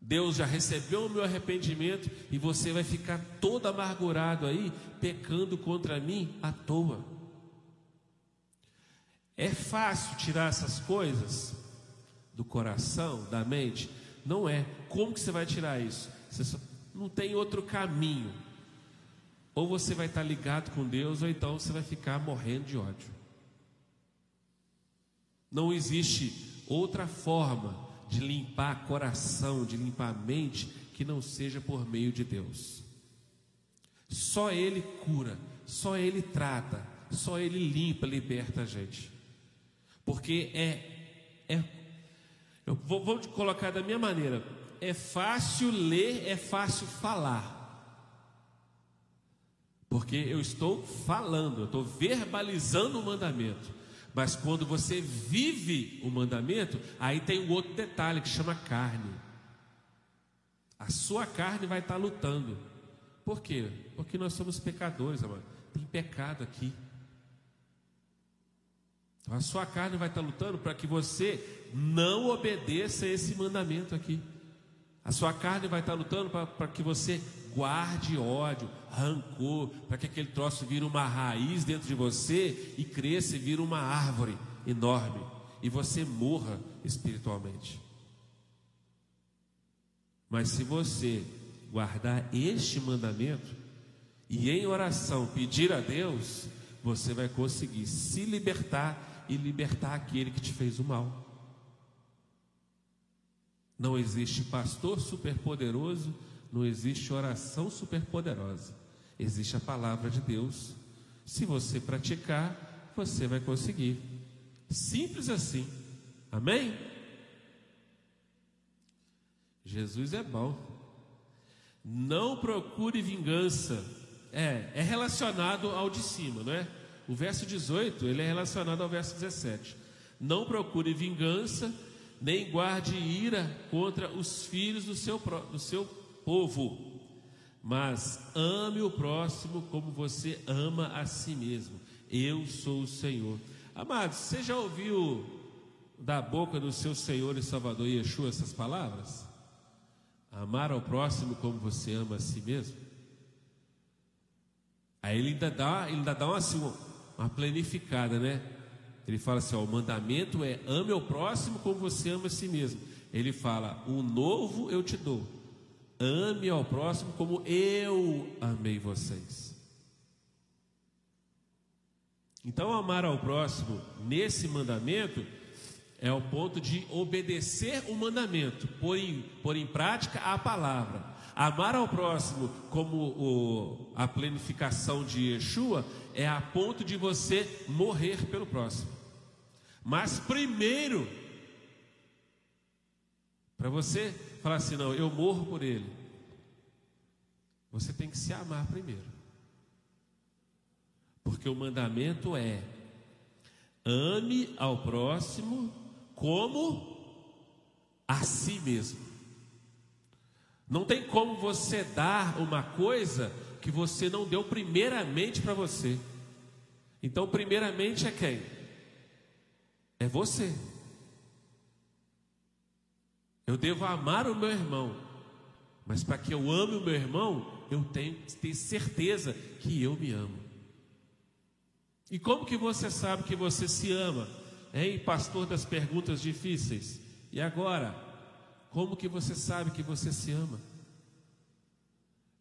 Deus já recebeu o meu arrependimento e você vai ficar todo amargurado aí, pecando contra mim à toa. É fácil tirar essas coisas? do coração, da mente? Não é. Como que você vai tirar isso? Só, não tem outro caminho. Ou você vai estar ligado com Deus, ou então você vai ficar morrendo de ódio. Não existe outra forma de limpar coração, de limpar mente, que não seja por meio de Deus. Só Ele cura, só Ele trata, só Ele limpa, liberta a gente. Porque é, é eu vou, vou colocar da minha maneira. É fácil ler, é fácil falar. Porque eu estou falando, eu estou verbalizando o mandamento. Mas quando você vive o mandamento, aí tem um outro detalhe que chama carne. A sua carne vai estar lutando. Por quê? Porque nós somos pecadores, amado. Tem pecado aqui. A sua carne vai estar lutando para que você não obedeça esse mandamento aqui. A sua carne vai estar lutando para que você guarde ódio, rancor, para que aquele troço vire uma raiz dentro de você e cresça e vire uma árvore enorme e você morra espiritualmente. Mas se você guardar este mandamento e em oração pedir a Deus, você vai conseguir se libertar e libertar aquele que te fez o mal. Não existe pastor superpoderoso, não existe oração superpoderosa. Existe a palavra de Deus. Se você praticar, você vai conseguir. Simples assim. Amém? Jesus é bom. Não procure vingança. É, é relacionado ao de cima, não é? O verso 18, ele é relacionado ao verso 17. Não procure vingança, nem guarde ira contra os filhos do seu, do seu povo, mas ame o próximo como você ama a si mesmo. Eu sou o Senhor. Amados, você já ouviu da boca do seu Senhor e Salvador Yeshua essas palavras? Amar ao próximo como você ama a si mesmo? Aí ele ainda dá, ele ainda dá uma, assim, uma planificada, né? Ele fala assim: ó, o mandamento é ame ao próximo como você ama a si mesmo. Ele fala: o novo eu te dou, ame ao próximo como eu amei vocês. Então, amar ao próximo nesse mandamento é o ponto de obedecer o mandamento, pôr em, pôr em prática a palavra. Amar ao próximo como o, a planificação de Yeshua é a ponto de você morrer pelo próximo. Mas primeiro, para você falar assim, não, eu morro por ele, você tem que se amar primeiro. Porque o mandamento é: ame ao próximo como a si mesmo. Não tem como você dar uma coisa que você não deu primeiramente para você. Então, primeiramente é quem? é você. Eu devo amar o meu irmão, mas para que eu ame o meu irmão, eu tenho que ter certeza que eu me amo. E como que você sabe que você se ama? Hein, pastor das perguntas difíceis. E agora, como que você sabe que você se ama?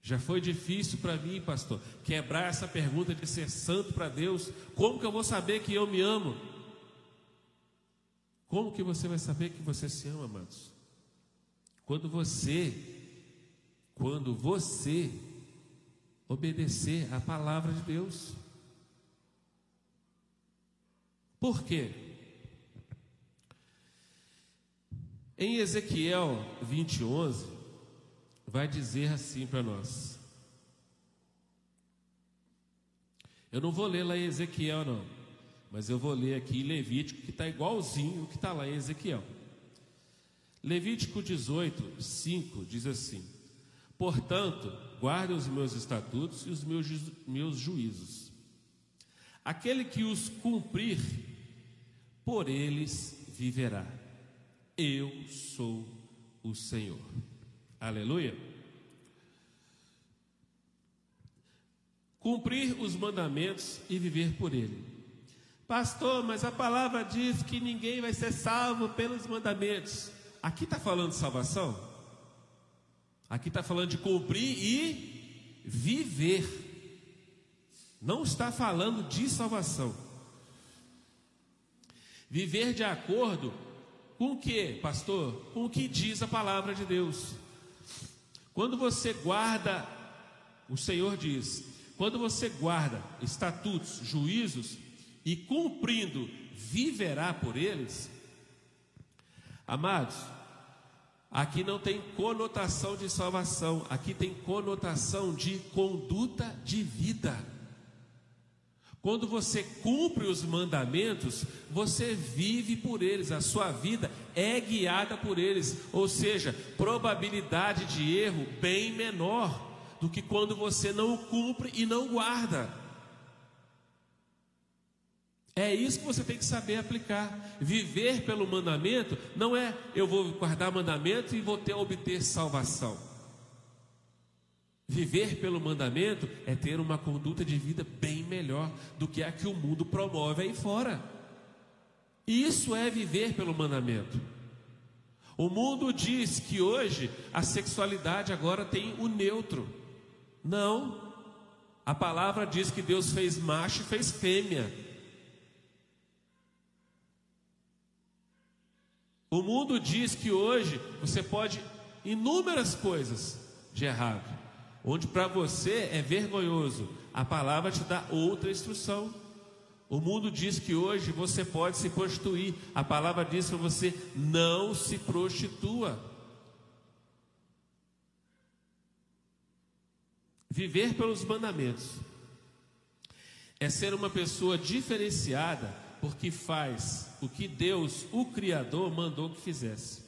Já foi difícil para mim, pastor, quebrar essa pergunta de ser santo para Deus. Como que eu vou saber que eu me amo? Como que você vai saber que você se ama, amados? Quando você, quando você obedecer a palavra de Deus. Por quê? Em Ezequiel 20, 11, vai dizer assim para nós. Eu não vou ler lá em Ezequiel, não. Mas eu vou ler aqui Levítico, que está igualzinho o que está lá em Ezequiel. Levítico 18, 5 diz assim: Portanto, guarde os meus estatutos e os meus, meus juízos. Aquele que os cumprir, por eles viverá. Eu sou o Senhor. Aleluia. Cumprir os mandamentos e viver por ele. Pastor, mas a palavra diz que ninguém vai ser salvo pelos mandamentos. Aqui está falando de salvação? Aqui está falando de cumprir e viver. Não está falando de salvação. Viver de acordo com o que, pastor? Com o que diz a palavra de Deus. Quando você guarda, o Senhor diz, quando você guarda estatutos, juízos, e cumprindo viverá por eles? Amados, aqui não tem conotação de salvação, aqui tem conotação de conduta de vida. Quando você cumpre os mandamentos, você vive por eles, a sua vida é guiada por eles, ou seja, probabilidade de erro bem menor do que quando você não cumpre e não guarda. É isso que você tem que saber aplicar. Viver pelo mandamento não é eu vou guardar mandamento e vou ter obter salvação. Viver pelo mandamento é ter uma conduta de vida bem melhor do que a que o mundo promove aí fora. Isso é viver pelo mandamento. O mundo diz que hoje a sexualidade agora tem o neutro. Não. A palavra diz que Deus fez macho e fez fêmea. O mundo diz que hoje você pode inúmeras coisas de errado, onde para você é vergonhoso, a palavra te dá outra instrução. O mundo diz que hoje você pode se prostituir, a palavra diz para você não se prostitua. Viver pelos mandamentos é ser uma pessoa diferenciada porque faz o que Deus, o Criador, mandou que fizesse.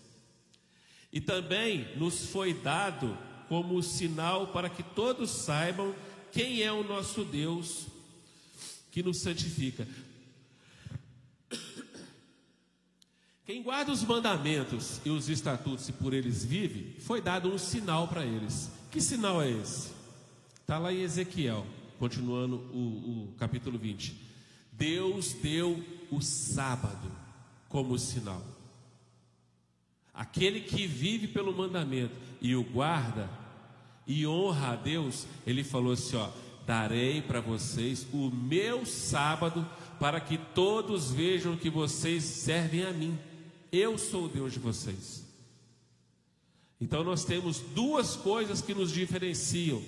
E também nos foi dado como sinal para que todos saibam quem é o nosso Deus que nos santifica. Quem guarda os mandamentos e os estatutos e por eles vive, foi dado um sinal para eles. Que sinal é esse? Está lá em Ezequiel, continuando o, o capítulo 20. Deus deu o sábado como sinal. Aquele que vive pelo mandamento e o guarda e honra a Deus, ele falou assim: ó, darei para vocês o meu sábado para que todos vejam que vocês servem a mim. Eu sou o Deus de vocês. Então nós temos duas coisas que nos diferenciam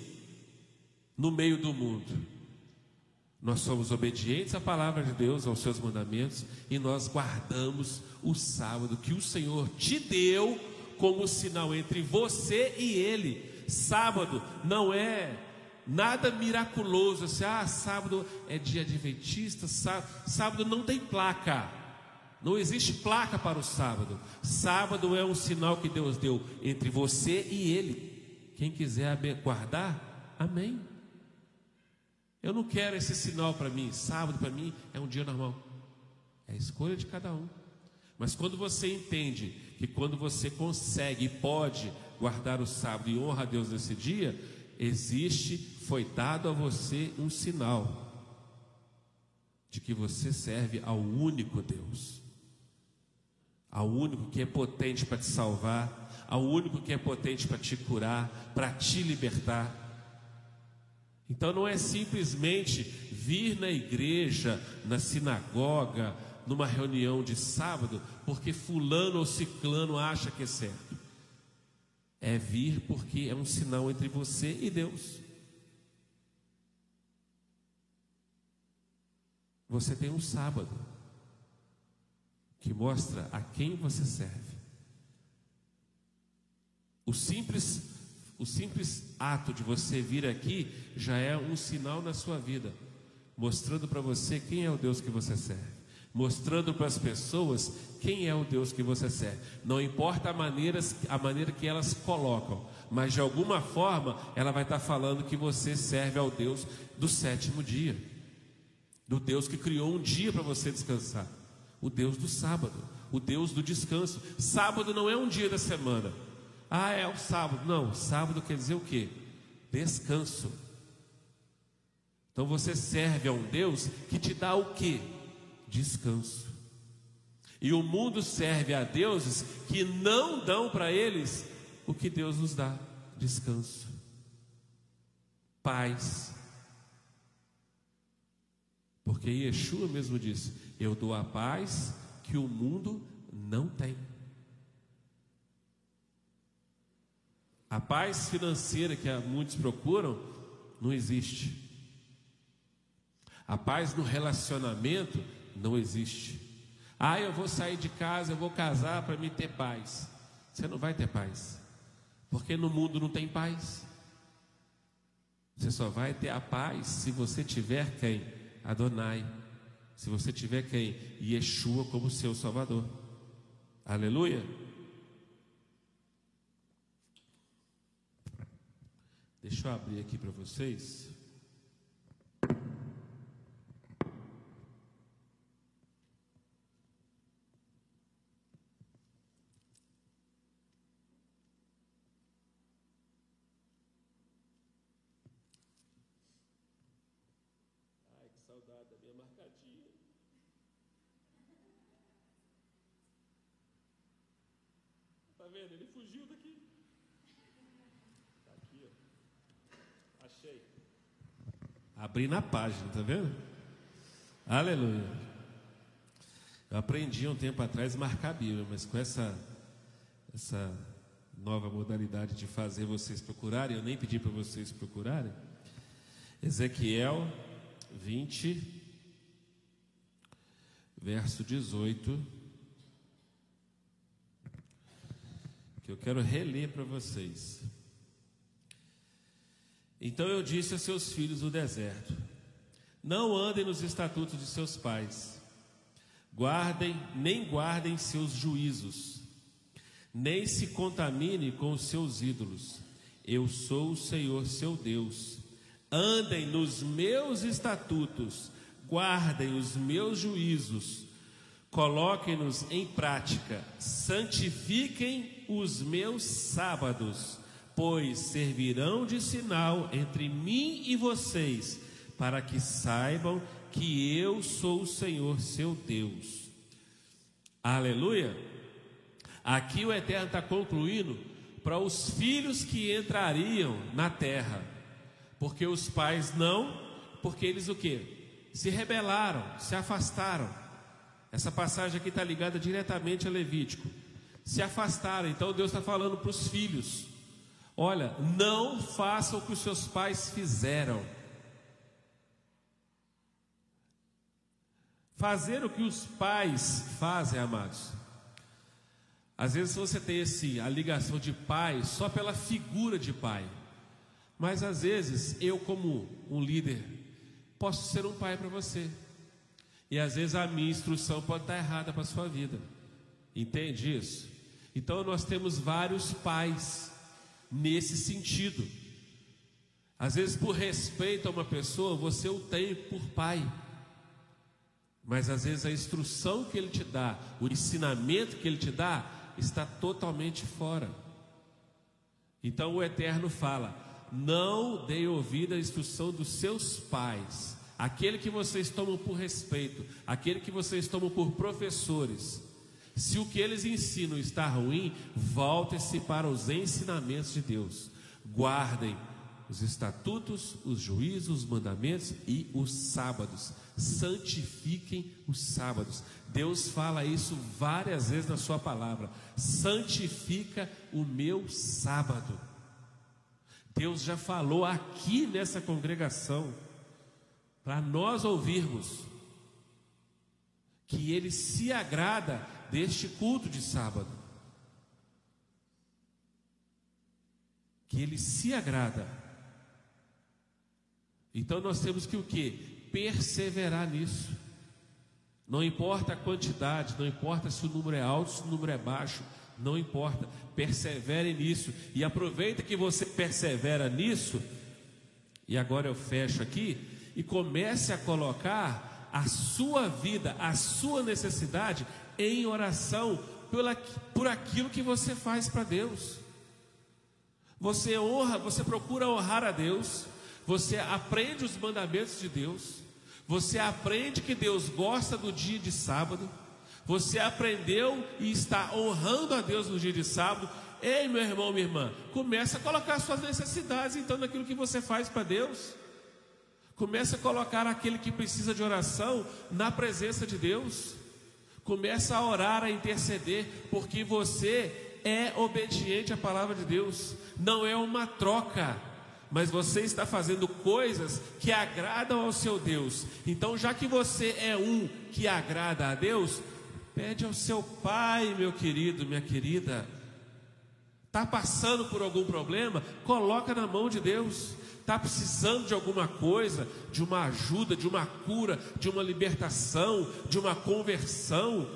no meio do mundo. Nós somos obedientes à palavra de Deus, aos seus mandamentos, e nós guardamos o sábado que o Senhor te deu como sinal entre você e Ele. Sábado não é nada miraculoso, assim, ah, sábado é dia adventista, sábado não tem placa. Não existe placa para o sábado. Sábado é um sinal que Deus deu entre você e Ele. Quem quiser guardar, amém. Eu não quero esse sinal para mim. Sábado para mim é um dia normal. É a escolha de cada um. Mas quando você entende que quando você consegue e pode guardar o sábado e honra a Deus nesse dia, existe, foi dado a você um sinal de que você serve ao único Deus, ao único que é potente para te salvar, ao único que é potente para te curar, para te libertar. Então não é simplesmente vir na igreja, na sinagoga, numa reunião de sábado, porque fulano ou ciclano acha que é certo. É vir porque é um sinal entre você e Deus. Você tem um sábado que mostra a quem você serve. O simples o simples ato de você vir aqui já é um sinal na sua vida, mostrando para você quem é o Deus que você serve, mostrando para as pessoas quem é o Deus que você serve. Não importa a maneira, a maneira que elas colocam, mas de alguma forma ela vai estar falando que você serve ao Deus do sétimo dia, do Deus que criou um dia para você descansar, o Deus do sábado, o Deus do descanso. Sábado não é um dia da semana. Ah, é o sábado. Não, sábado quer dizer o quê? Descanso. Então você serve a um Deus que te dá o quê? Descanso. E o mundo serve a deuses que não dão para eles o que Deus nos dá: descanso, paz. Porque Yeshua mesmo disse: Eu dou a paz que o mundo não tem. A paz financeira que muitos procuram não existe. A paz no relacionamento não existe. Ah, eu vou sair de casa, eu vou casar para me ter paz. Você não vai ter paz. Porque no mundo não tem paz. Você só vai ter a paz se você tiver quem? Adonai. Se você tiver quem? Yeshua como seu Salvador. Aleluia. Deixa eu abrir aqui para vocês. Ai, que saudade da minha marcadinha. Tá vendo? Ele fugiu daqui. Abri na página, tá vendo? Aleluia. Eu aprendi um tempo atrás marcar a Bíblia, mas com essa, essa nova modalidade de fazer vocês procurarem, eu nem pedi para vocês procurarem. Ezequiel 20, verso 18, que eu quero reler para vocês. Então eu disse a seus filhos no deserto: Não andem nos estatutos de seus pais, guardem, nem guardem seus juízos, nem se contamine com os seus ídolos. Eu sou o Senhor seu Deus. Andem nos meus estatutos, guardem os meus juízos, coloquem-nos em prática, santifiquem os meus sábados pois servirão de sinal entre mim e vocês, para que saibam que eu sou o Senhor seu Deus. Aleluia! Aqui o Eterno está concluindo para os filhos que entrariam na terra, porque os pais não, porque eles o que? Se rebelaram, se afastaram. Essa passagem aqui está ligada diretamente a Levítico. Se afastaram, então Deus está falando para os filhos Olha, não faça o que os seus pais fizeram. Fazer o que os pais fazem, amados. Às vezes você tem assim, a ligação de pai só pela figura de pai. Mas às vezes eu, como um líder, posso ser um pai para você. E às vezes a minha instrução pode estar errada para a sua vida. Entende isso? Então nós temos vários pais nesse sentido. Às vezes, por respeito a uma pessoa, você o tem por pai. Mas às vezes a instrução que ele te dá, o ensinamento que ele te dá, está totalmente fora. Então o Eterno fala: não dê ouvido à instrução dos seus pais, aquele que vocês tomam por respeito, aquele que vocês tomam por professores. Se o que eles ensinam está ruim, voltem-se para os ensinamentos de Deus. Guardem os estatutos, os juízos, os mandamentos e os sábados. Santifiquem os sábados. Deus fala isso várias vezes na Sua palavra. Santifica o meu sábado. Deus já falou aqui nessa congregação, para nós ouvirmos, que Ele se agrada deste culto de sábado. Que ele se agrada. Então nós temos que o que? Perseverar nisso. Não importa a quantidade, não importa se o número é alto, se o número é baixo, não importa. Persevere nisso e aproveita que você persevera nisso. E agora eu fecho aqui e comece a colocar a sua vida, a sua necessidade em oração pela, por aquilo que você faz para Deus. Você honra, você procura honrar a Deus, você aprende os mandamentos de Deus, você aprende que Deus gosta do dia de sábado, você aprendeu e está honrando a Deus no dia de sábado. Ei, meu irmão, minha irmã, começa a colocar suas necessidades então naquilo que você faz para Deus. Começa a colocar aquele que precisa de oração na presença de Deus. Começa a orar, a interceder, porque você é obediente à palavra de Deus. Não é uma troca, mas você está fazendo coisas que agradam ao seu Deus. Então, já que você é um que agrada a Deus, pede ao seu pai, meu querido, minha querida. Está passando por algum problema? Coloca na mão de Deus está precisando de alguma coisa, de uma ajuda, de uma cura, de uma libertação, de uma conversão,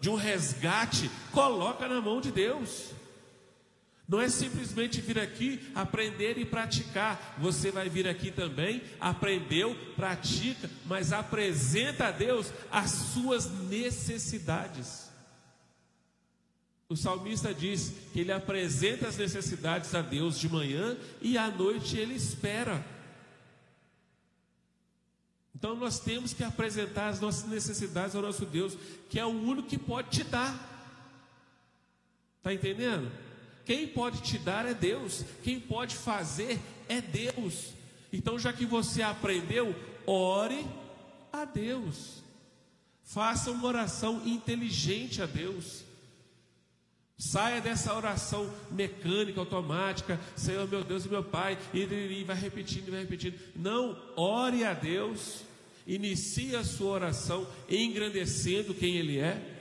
de um resgate, coloca na mão de Deus. Não é simplesmente vir aqui aprender e praticar. Você vai vir aqui também, aprendeu, pratica, mas apresenta a Deus as suas necessidades. O salmista diz que ele apresenta as necessidades a Deus de manhã e à noite ele espera. Então nós temos que apresentar as nossas necessidades ao nosso Deus, que é o único que pode te dar. Está entendendo? Quem pode te dar é Deus, quem pode fazer é Deus. Então, já que você aprendeu, ore a Deus, faça uma oração inteligente a Deus. Saia dessa oração mecânica, automática, Senhor meu Deus e meu Pai, e, vai repetindo, vai repetindo. Não, ore a Deus, inicie a sua oração engrandecendo quem Ele é,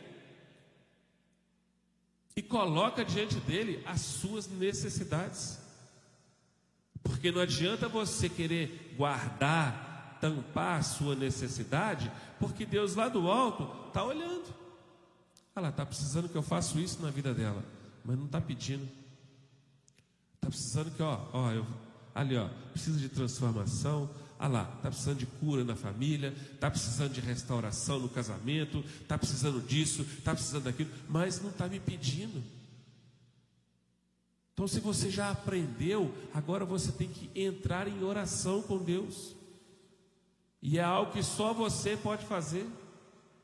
e coloca diante dele as suas necessidades. Porque não adianta você querer guardar, tampar a sua necessidade, porque Deus lá do alto está olhando. Ela está precisando que eu faça isso na vida dela, mas não está pedindo. Está precisando que, ó, ó, eu, ali, ó, precisa de transformação. Ah lá, está precisando de cura na família, está precisando de restauração no casamento, está precisando disso, está precisando daquilo, mas não está me pedindo. Então, se você já aprendeu, agora você tem que entrar em oração com Deus. E é algo que só você pode fazer.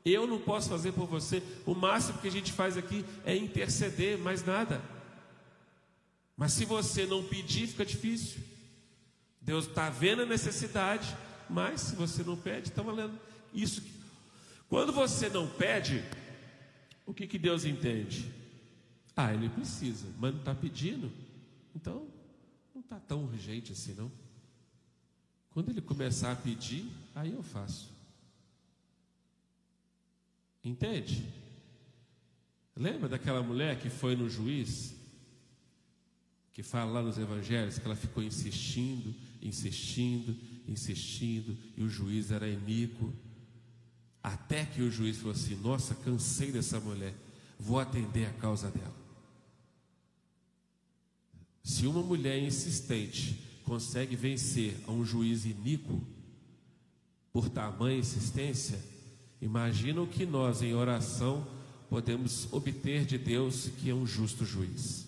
Eu não posso fazer por você. O máximo que a gente faz aqui é interceder, mais nada. Mas se você não pedir, fica difícil. Deus está vendo a necessidade, mas se você não pede, está valendo. Isso. Quando você não pede, o que, que Deus entende? Ah, ele precisa, mas não está pedindo. Então, não está tão urgente assim, não. Quando ele começar a pedir, aí eu faço. Entende? Lembra daquela mulher que foi no juiz? Que fala lá nos evangelhos que ela ficou insistindo, insistindo, insistindo, e o juiz era iníquo. Até que o juiz falou assim: Nossa, cansei dessa mulher, vou atender a causa dela. Se uma mulher insistente consegue vencer a um juiz iníquo, por tamanha insistência, imagina o que nós, em oração, podemos obter de Deus, que é um justo juiz.